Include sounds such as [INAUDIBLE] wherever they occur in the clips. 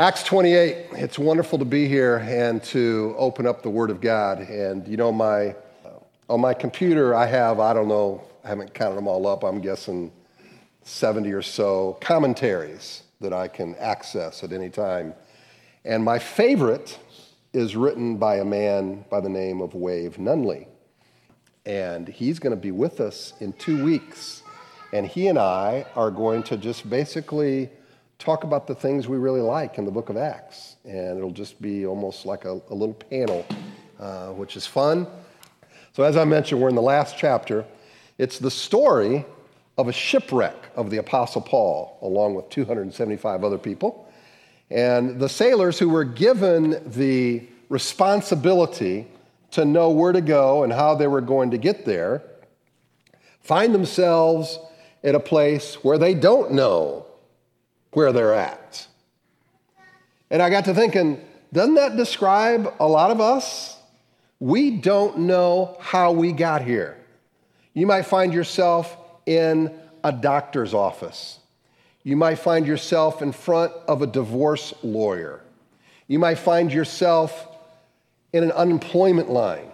Acts 28, it's wonderful to be here and to open up the Word of God. And you know, my, uh, on my computer, I have, I don't know, I haven't counted them all up, I'm guessing 70 or so commentaries that I can access at any time. And my favorite is written by a man by the name of Wave Nunley. And he's going to be with us in two weeks. And he and I are going to just basically talk about the things we really like in the book of Acts. And it'll just be almost like a, a little panel, uh, which is fun. So, as I mentioned, we're in the last chapter. It's the story of a shipwreck of the Apostle Paul, along with 275 other people. And the sailors who were given the responsibility to know where to go and how they were going to get there find themselves in a place where they don't know where they're at. And I got to thinking, doesn't that describe a lot of us? We don't know how we got here. You might find yourself in a doctor's office. You might find yourself in front of a divorce lawyer. You might find yourself in an unemployment line,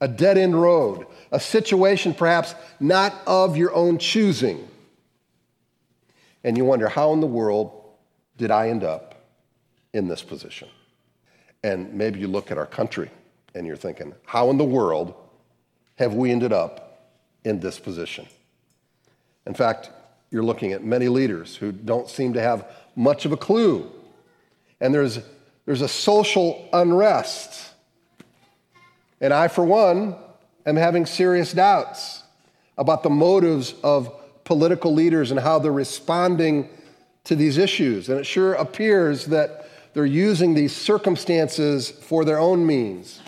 a dead end road, a situation perhaps not of your own choosing and you wonder, how in the world did I end up in this position? And maybe you look at our country and you're thinking, how in the world have we ended up in this position? In fact, you're looking at many leaders who don't seem to have much of a clue. And there's, there's a social unrest. And I, for one, am having serious doubts about the motives of political leaders and how they're responding to these issues. And it sure appears that they're using these circumstances for their own means.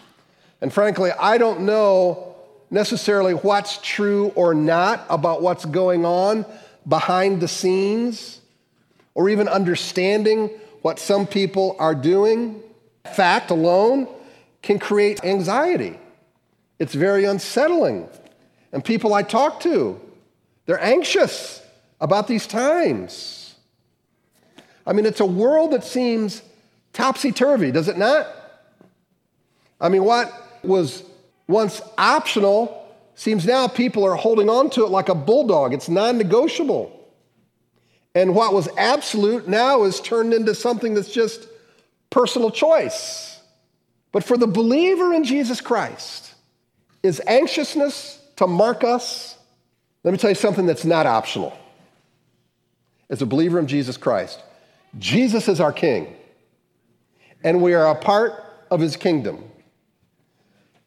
And frankly, I don't know necessarily what's true or not about what's going on behind the scenes or even understanding what some people are doing. Fact alone can create anxiety. It's very unsettling. And people I talk to they're anxious about these times. I mean, it's a world that seems topsy turvy, does it not? I mean, what was once optional seems now people are holding on to it like a bulldog. It's non negotiable. And what was absolute now is turned into something that's just personal choice. But for the believer in Jesus Christ, is anxiousness to mark us let me tell you something that's not optional. As a believer in Jesus Christ, Jesus is our King, and we are a part of his kingdom.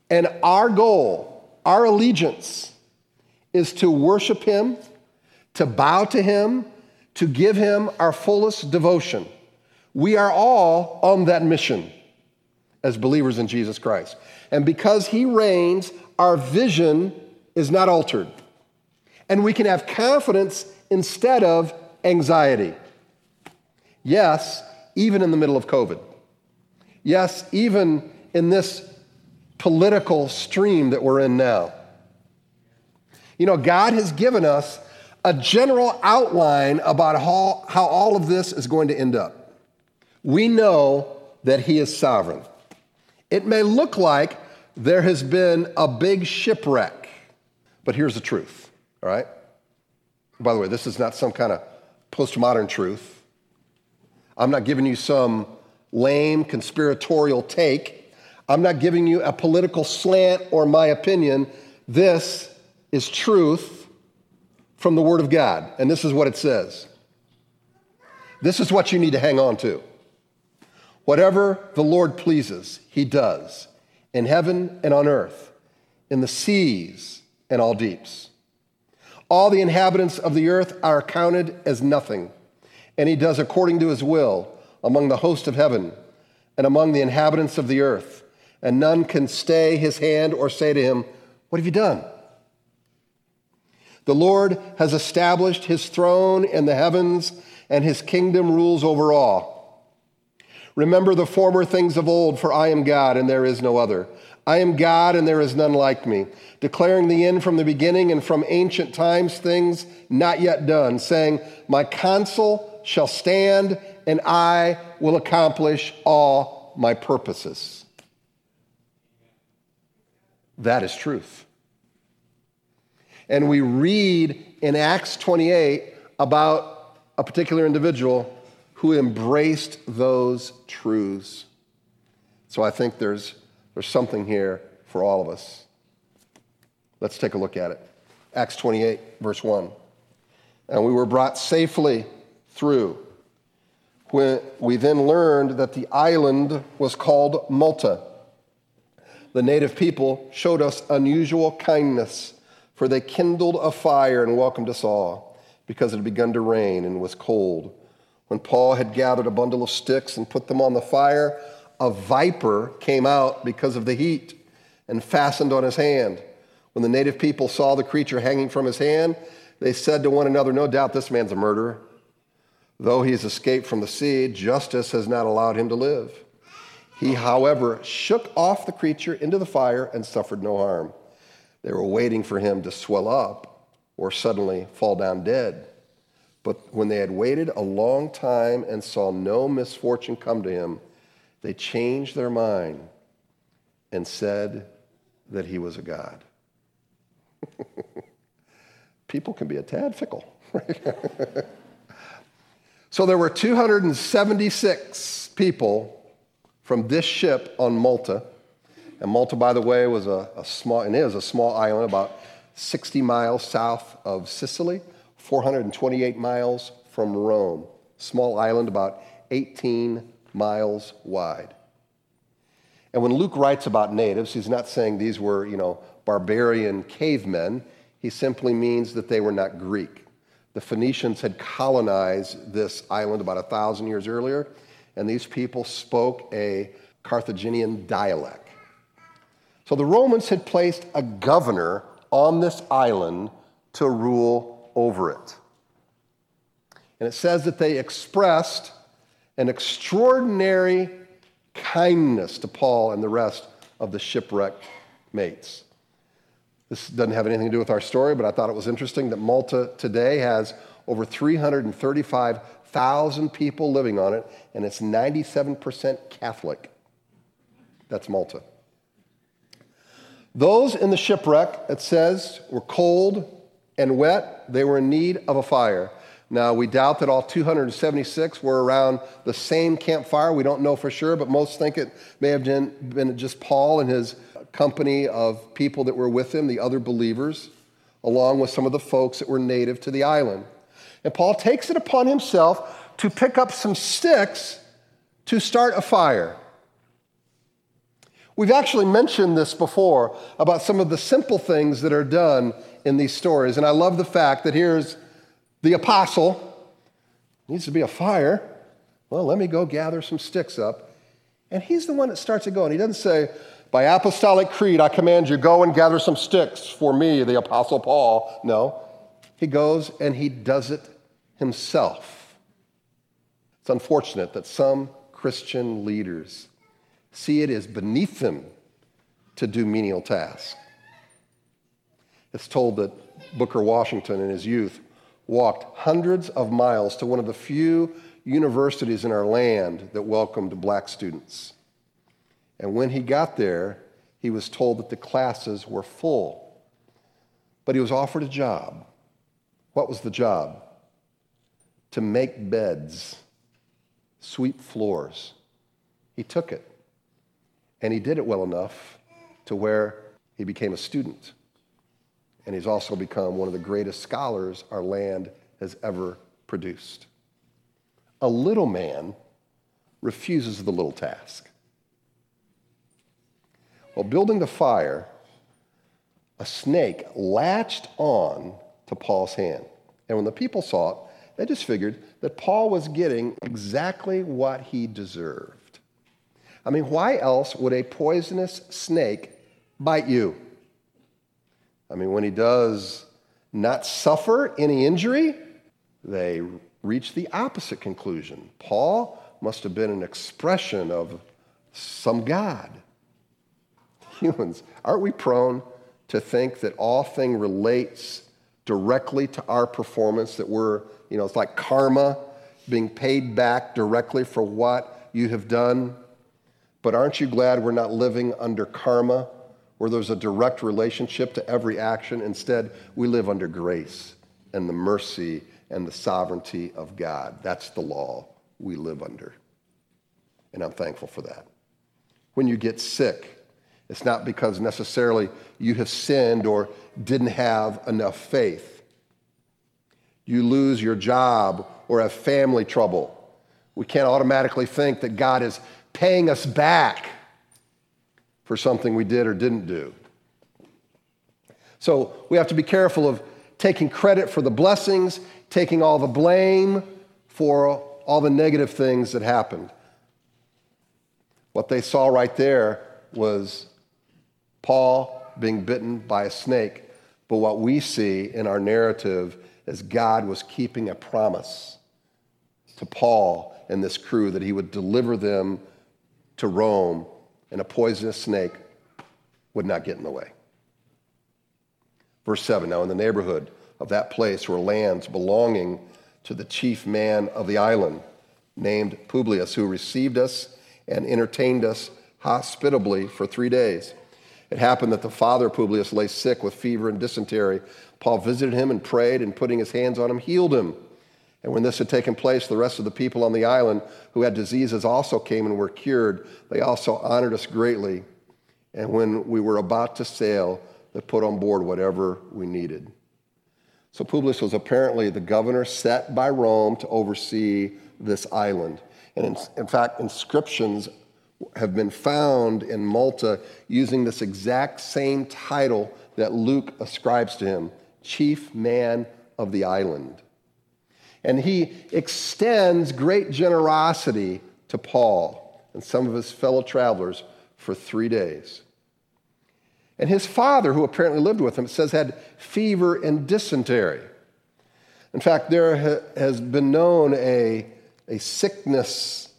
And our goal, our allegiance, is to worship him, to bow to him, to give him our fullest devotion. We are all on that mission as believers in Jesus Christ. And because he reigns, our vision is not altered and we can have confidence instead of anxiety. Yes, even in the middle of COVID. Yes, even in this political stream that we're in now. You know, God has given us a general outline about how, how all of this is going to end up. We know that He is sovereign. It may look like there has been a big shipwreck, but here's the truth all right? By the way, this is not some kind of postmodern truth. I'm not giving you some lame conspiratorial take. I'm not giving you a political slant or my opinion. This is truth from the Word of God, and this is what it says. This is what you need to hang on to. Whatever the Lord pleases, He does in heaven and on earth, in the seas and all deeps. All the inhabitants of the earth are counted as nothing, and he does according to his will among the host of heaven and among the inhabitants of the earth. And none can stay his hand or say to him, What have you done? The Lord has established his throne in the heavens, and his kingdom rules over all. Remember the former things of old, for I am God, and there is no other. I am God, and there is none like me, declaring the end from the beginning and from ancient times things not yet done, saying, My counsel shall stand, and I will accomplish all my purposes. That is truth. And we read in Acts 28 about a particular individual who embraced those truths. So I think there's, there's something here for all of us. Let's take a look at it. Acts 28, verse 1. And we were brought safely through. When we then learned that the island was called Malta. The native people showed us unusual kindness, for they kindled a fire and welcomed us all, because it had begun to rain and was cold. When Paul had gathered a bundle of sticks and put them on the fire, a viper came out because of the heat and fastened on his hand. When the native people saw the creature hanging from his hand, they said to one another, No doubt this man's a murderer. Though he has escaped from the sea, justice has not allowed him to live. He, however, shook off the creature into the fire and suffered no harm. They were waiting for him to swell up or suddenly fall down dead. But when they had waited a long time and saw no misfortune come to him, they changed their mind and said that he was a god. [LAUGHS] People can be a tad fickle. Right? [LAUGHS] so there were 276 people from this ship on Malta. And Malta, by the way, was a, a small, and is a small island about 60 miles south of Sicily, 428 miles from Rome. Small island about 18 miles wide. And when Luke writes about natives, he's not saying these were, you know, barbarian cavemen. He simply means that they were not Greek. The Phoenicians had colonized this island about a thousand years earlier, and these people spoke a Carthaginian dialect. So the Romans had placed a governor on this island to rule over it. And it says that they expressed an extraordinary kindness to Paul and the rest of the shipwrecked mates. This doesn't have anything to do with our story, but I thought it was interesting that Malta today has over 335,000 people living on it, and it's 97% Catholic. That's Malta. Those in the shipwreck, it says, were cold and wet. They were in need of a fire. Now, we doubt that all 276 were around the same campfire. We don't know for sure, but most think it may have been just Paul and his company of people that were with him, the other believers, along with some of the folks that were native to the island. And Paul takes it upon himself to pick up some sticks to start a fire. We've actually mentioned this before about some of the simple things that are done in these stories. And I love the fact that here's the apostle needs to be a fire. Well, let me go gather some sticks up. And he's the one that starts it going. He doesn't say, By apostolic creed, I command you, go and gather some sticks for me, the apostle Paul. No. He goes and he does it himself. It's unfortunate that some Christian leaders see it as beneath them to do menial tasks. It's told that Booker Washington in his youth walked hundreds of miles to one of the few universities in our land that welcomed black students. And when he got there, he was told that the classes were full. But he was offered a job. What was the job? To make beds, sweep floors. He took it. And he did it well enough to where he became a student and he's also become one of the greatest scholars our land has ever produced. A little man refuses the little task. While building the fire, a snake latched on to Paul's hand. And when the people saw it, they just figured that Paul was getting exactly what he deserved. I mean, why else would a poisonous snake bite you? I mean, when he does not suffer any injury, they reach the opposite conclusion. Paul must have been an expression of some God. [LAUGHS] Humans, aren't we prone to think that all thing relates directly to our performance, that we're, you know, it's like karma, being paid back directly for what you have done. But aren't you glad we're not living under karma, where there's a direct relationship to every action? Instead, we live under grace and the mercy and the sovereignty of God. That's the law we live under. And I'm thankful for that. When you get sick, it's not because necessarily you have sinned or didn't have enough faith. You lose your job or have family trouble. We can't automatically think that God is paying us back for something we did or didn't do. So we have to be careful of taking credit for the blessings, taking all the blame for all the negative things that happened. What they saw right there was Paul being bitten by a snake. But what we see in our narrative is God was keeping a promise to Paul and this crew that he would deliver them to Rome and a poisonous snake would not get in the way. Verse 7 Now, in the neighborhood of that place were lands belonging to the chief man of the island, named Publius, who received us and entertained us hospitably for three days. It happened that the father of Publius lay sick with fever and dysentery. Paul visited him and prayed, and putting his hands on him, healed him. And when this had taken place, the rest of the people on the island who had diseases also came and were cured. They also honored us greatly. And when we were about to sail, they put on board whatever we needed. So Publius was apparently the governor set by Rome to oversee this island. And in, in, fact, inscriptions have been found in Malta using this exact same title that Luke ascribes to him chief man of the island. And he extends great generosity to Paul and some of his fellow travelers for three days. And his father, who apparently lived with him, says had fever and dysentery. In fact, there has been known a, a sickness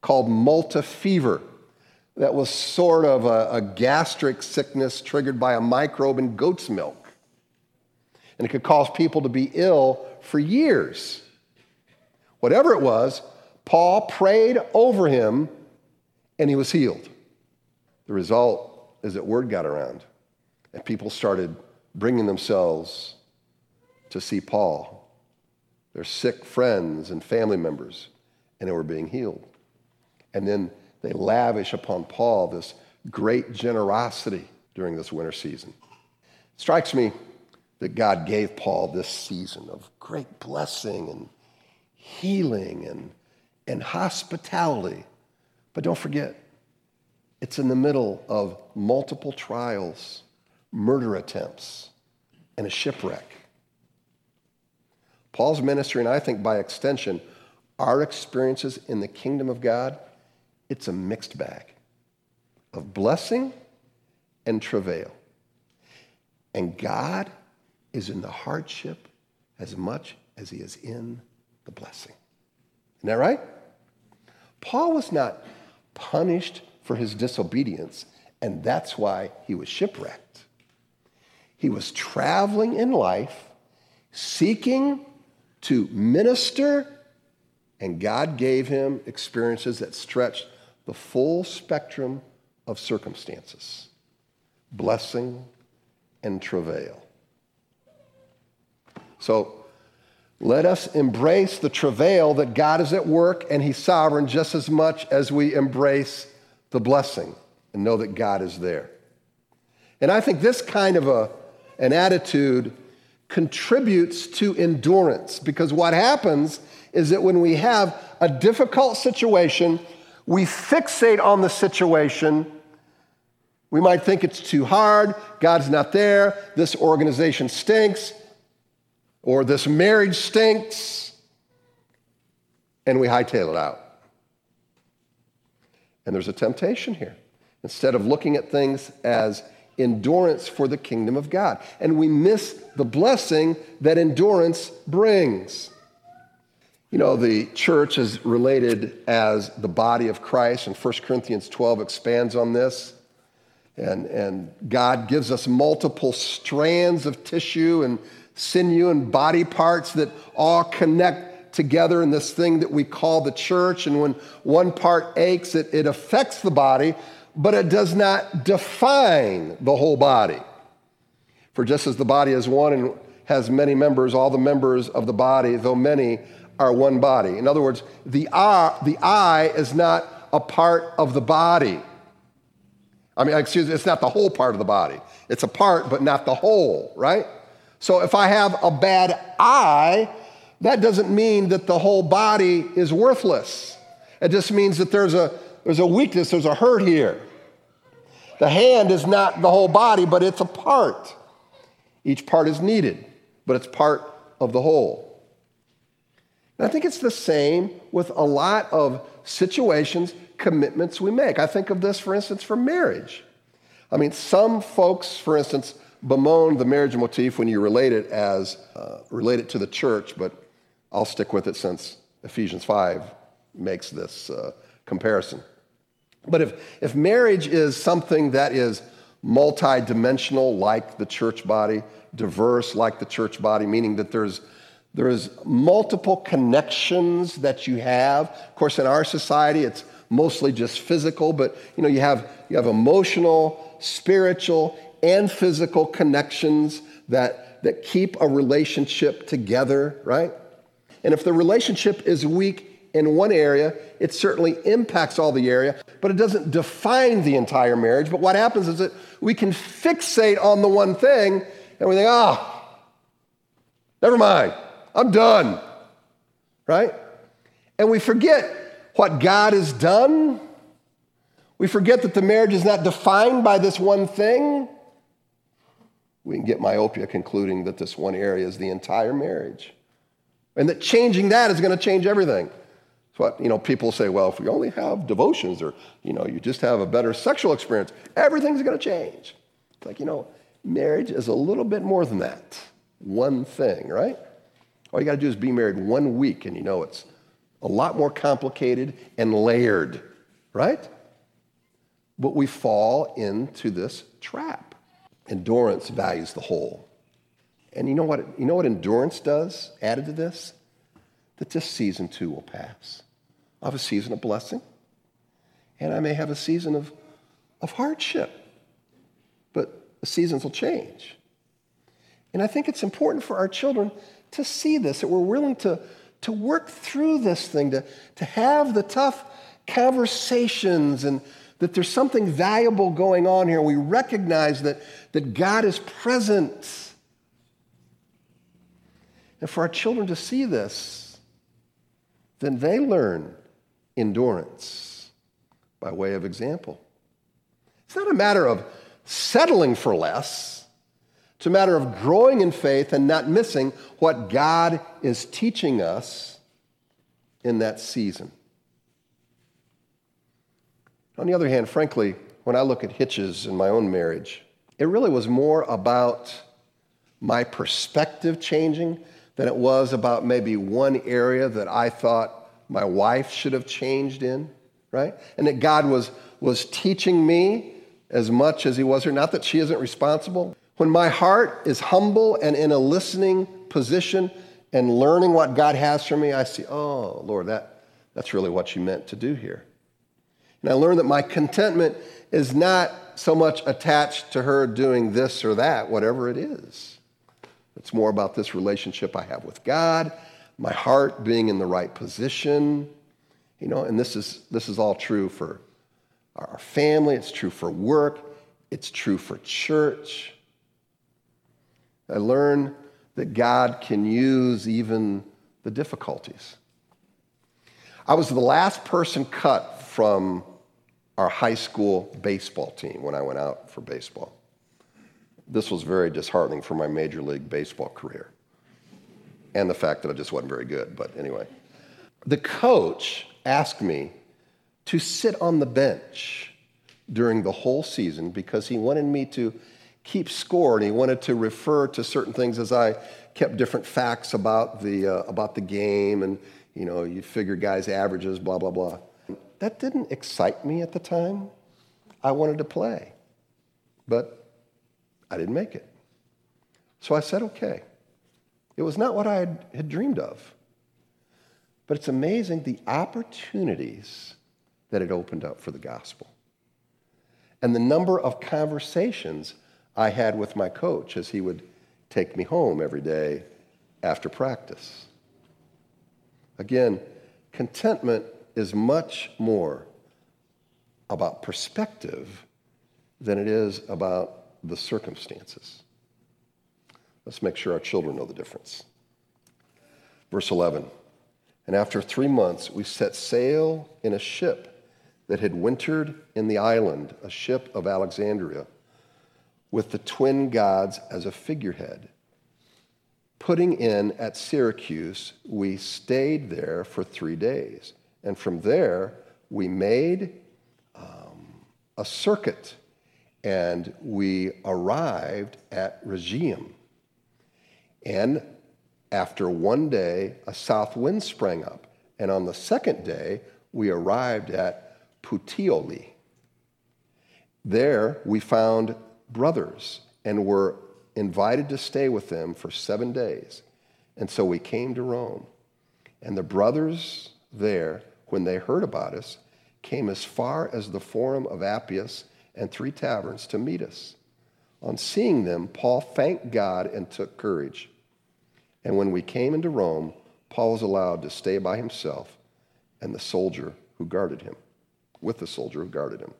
called Malta fever that was sort of a, a gastric sickness triggered by a microbe in goat's milk. And it could cause people to be ill for years. Whatever it was, Paul prayed over him and he was healed. The result is that word got around and people started bringing themselves to see Paul, their sick friends and family members, and they were being healed. And then they lavish upon Paul this great generosity during this winter season. It strikes me that God gave Paul this season of great blessing and healing and, and hospitality. But don't forget, it's in the middle of multiple trials, murder attempts, and a shipwreck. Paul's ministry, and I think by extension, our experiences in the kingdom of God, it's a mixed bag of blessing and travail. And God is in the hardship as much as he is in the blessing. Isn't that right? Paul was not punished for his disobedience, and that's why he was shipwrecked. He was traveling in life, seeking to minister, and God gave him experiences that stretched the full spectrum of circumstances blessing and travail. So let us embrace the travail that God is at work and He's sovereign just as much as we embrace the blessing and know that God is there. And I think this kind of a, an attitude contributes to endurance because what happens is that when we have a difficult situation, we fixate on the situation. We might think it's too hard, God's not there, this organization stinks, or this marriage stinks, and we hightail it out. And there's a temptation here. Instead of looking at things as endurance for the kingdom of God. And we miss the blessing that endurance brings. You know, the church is related as the body of Christ, and 1 Corinthians 12 expands on this. And, and God gives us multiple strands of tissue and sinew and body parts that all connect together in this thing that we call the church. And when one part aches, it, it affects the body, but it does not define the whole body. For just as the body is one and has many members, all the members of the body, though many, are one body. In other words, the eye, the eye is not a part of the body. I mean, excuse me, it's not the whole part of the body. It's a part, but not the whole, right? So if I have a bad eye, that doesn't mean that the whole body is worthless. It just means that there's a, there's a weakness, there's a hurt here. The hand is not the whole body, but it's a part. Each part is needed, but it's part of the whole. And I think it's the same with a lot of situations, commitments we make. I think of this, for instance, for marriage. I mean, some folks, for instance, bemoan the marriage motif when you relate it as uh, relate it to the church, but I'll stick with it since Ephesians 5 makes this uh, comparison. But if, if marriage is something that is multidimensional, like the church body, diverse, like the church body, meaning that there's there's multiple connections that you have. Of course, in our society, it's mostly just physical, but you know, you have, you have emotional, spiritual, and physical connections that, that keep a relationship together, right? And if the relationship is weak in one area, it certainly impacts all the area, but it doesn't define the entire marriage. But what happens is that we can fixate on the one thing and we think, ah, oh, never mind. I'm done. Right? And we forget what God has done. We forget that the marriage is not defined by this one thing. We can get myopia concluding that this one area is the entire marriage. And that changing that is going to change everything. It's what, you know, people say, well, if we only have devotions or, you know, you just have a better sexual experience, everything's going to change. It's like, you know, marriage is a little bit more than that. One thing, right? All you got to do is be married one week, and you know it's a lot more complicated and layered, right? But we fall into this trap. Endurance values the whole. And you know what, you know what endurance does added to this? That this season too will pass. i have a season of blessing, and I may have a season of, of hardship, but the seasons will change. And I think it's important for our children to see this, that we're willing to, to work through this thing, to, to have the tough conversations, and that there's something valuable going on here. We recognize that, that God is present. And for our children to see this, then they learn endurance by way of example. It's not a matter of settling for less. It's a matter of growing in faith and not missing what God is teaching us in that season. On the other hand, frankly, when I look at hitches in my own marriage, it really was more about my perspective changing than it was about maybe one area that I thought my wife should have changed in, right? And that God was, was teaching me as much as He was her. Not that she isn't responsible, when my heart is humble and in a listening position and learning what God has for me, I see, oh, Lord, that, that's really what you meant to do here. And I learned that my contentment is not so much attached to her doing this or that, whatever it is. It's more about this relationship I have with God, my heart being in the right position, you know, and this is, this is all true for our family, it's true for work, it's true for church. I learn that God can use even the difficulties. I was the last person cut from our high school baseball team when I went out for baseball. This was very disheartening for my Major League Baseball career and the fact that I just wasn't very good. But anyway, the coach asked me to sit on the bench during the whole season because he wanted me to keep score, and he wanted to refer to certain things as I kept different facts about the, uh, about the game, and you know, you figure guys' averages, blah, blah, blah. That didn't excite me at the time. I wanted to play, but I didn't make it. So I said, okay. It was not what I had, had dreamed of. But it's amazing the opportunities that it opened up for the gospel. And the number of conversations I had with my coach as he would take me home every day after practice. Again, contentment is much more about perspective than it is about the circumstances. Let's make sure our children know the difference. Verse 11 And after three months, we set sail in a ship that had wintered in the island, a ship of Alexandria, with the twin gods as a figurehead. Putting in at Syracuse, we stayed there for three days. And from there, we made um, a circuit and we arrived at Rhegium. And after one day, a south wind sprang up. And on the second day, we arrived at Puteoli. There, we found brothers and were invited to stay with them for seven days. And so we came to Rome. And the brothers there, when they heard about us, came as far as the Forum of Appius and three taverns to meet us. On seeing them, Paul thanked God and took courage. And when we came into Rome, Paul was allowed to stay by himself and the soldier who guarded him, with the soldier who guarded him.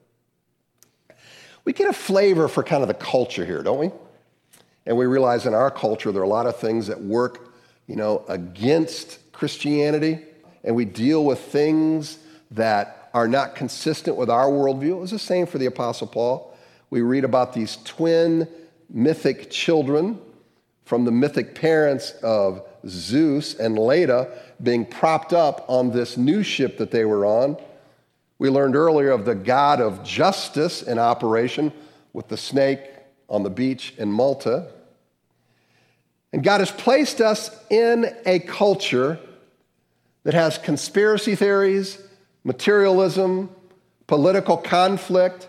We get a flavor for kind of the culture here, don't we? And we realize in our culture there are a lot of things that work, you know, against Christianity, and we deal with things that are not consistent with our worldview. It was the same for the Apostle Paul. We read about these twin mythic children from the mythic parents of Zeus and Leda being propped up on this new ship that they were on. We learned earlier of the God of justice in operation with the snake on the beach in Malta. And God has placed us in a culture that has conspiracy theories, materialism, political conflict,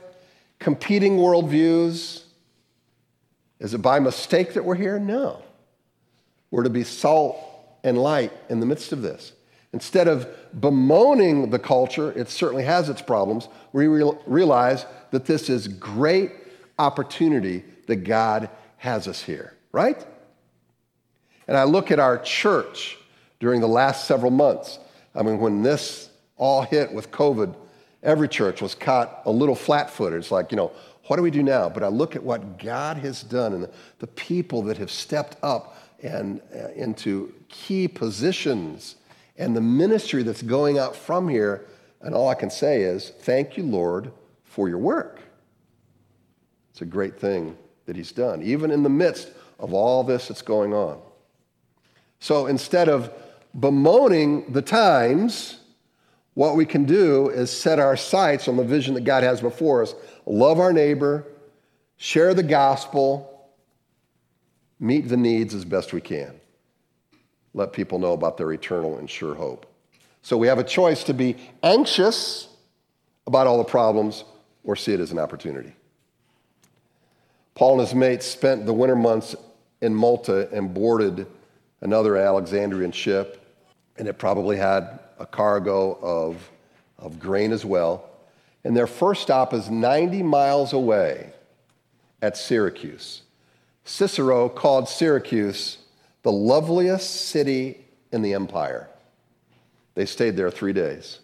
competing worldviews. Is it by mistake that we're here? No. We're to be salt and light in the midst of this. Instead of bemoaning the culture, it certainly has its problems, we realize that this is great opportunity that God has us here, right? And I look at our church during the last several months. I mean, when this all hit with COVID, every church was caught a little flat footed. It's like, you know, what do we do now? But I look at what God has done and the, people that have stepped up and uh, into key positions and the ministry that's going out from here. And all I can say is, thank you, Lord, for your work. It's a great thing that He's done, even in the midst of all this that's going on. So instead of bemoaning the times, what we can do is set our sights on the vision that God has before us love our neighbor, share the gospel, meet the needs as best we can. Let people know about their eternal and sure hope. So we have a choice to be anxious about all the problems or see it as an opportunity. Paul and his mates spent the winter months in Malta and boarded another Alexandrian ship, and it probably had a cargo of, of grain as well. And their first stop is 90 miles away at Syracuse. Cicero called Syracuse the loveliest city in the empire. They stayed there three days.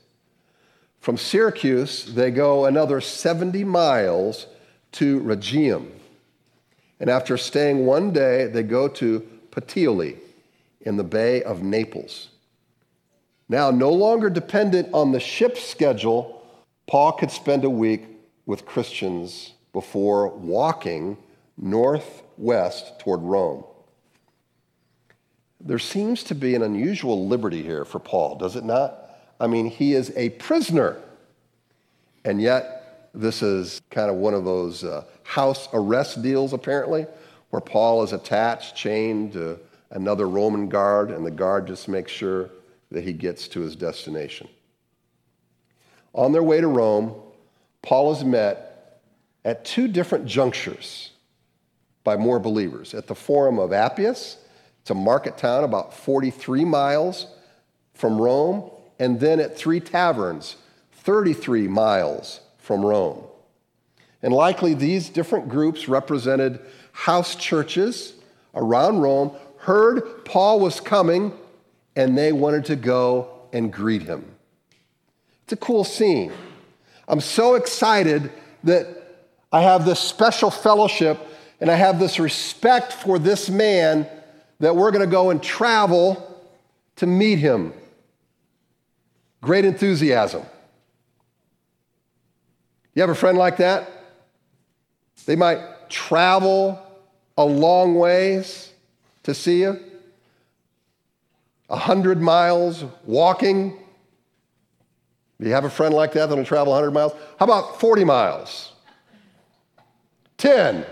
From Syracuse, they go another 70 miles to Rhegium. And after staying one day, they go to Puteoli in the Bay of Naples. Now, no longer dependent on the ship's schedule, Paul could spend a week with Christians before walking northwest toward Rome. There seems to be an unusual liberty here for Paul, does it not? I mean, he is a prisoner, and yet this is kind of one of those uh, house arrest deals, apparently, where Paul is attached, chained to another Roman guard, and the guard just makes sure that he gets to his destination. On their way to Rome, Paul is met at two different junctures by more believers. At the Forum of Appius, it's a market town about 43 miles from Rome, and then at three taverns, 33 miles from Rome. And likely these different groups represented house churches around Rome, heard Paul was coming, and they wanted to go and greet him. It's a cool scene. I'm so excited that I have this special fellowship and I have this respect for this man that we're going to go and travel to meet him. Great enthusiasm. You have a friend like that? They might travel a long ways to see you, a hundred miles walking. Do you have a friend like that that'll travel 100 miles? How about 40 miles? 10.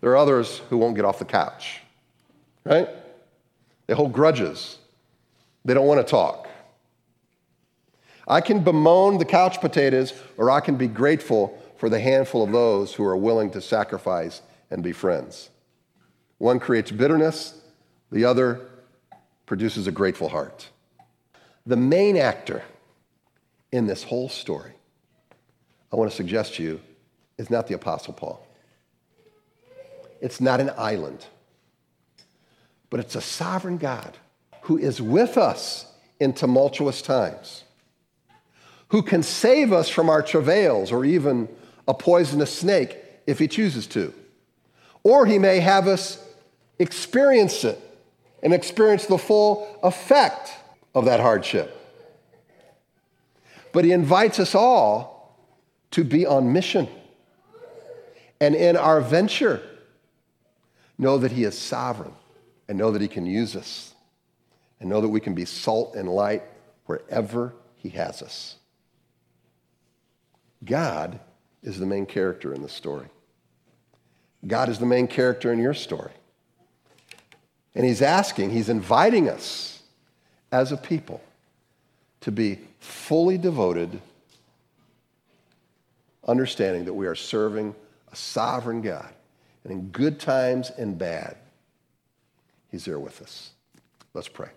There are others who won't get off the couch, right? They hold grudges. They don't want to talk. I can bemoan the couch potatoes, or I can be grateful for the handful of those who are willing to sacrifice and be friends. One creates bitterness, the other produces a grateful heart. The main actor in this whole story, I want to suggest to you, is not the Apostle Paul. It's not an island, but it's a sovereign God who is with us in tumultuous times, who can save us from our travails or even a poisonous snake if he chooses to. Or he may have us experience it and experience the full effect of that hardship. But he invites us all to be on mission. And in our venture, know that he is sovereign and know that he can use us and know that we can be salt and light wherever he has us. God is the main character in the story. God is the main character in your story. And he's asking, he's inviting us as a people to be fully devoted, understanding that we are serving a sovereign God. And in good times and bad, he's there with us. Let's pray.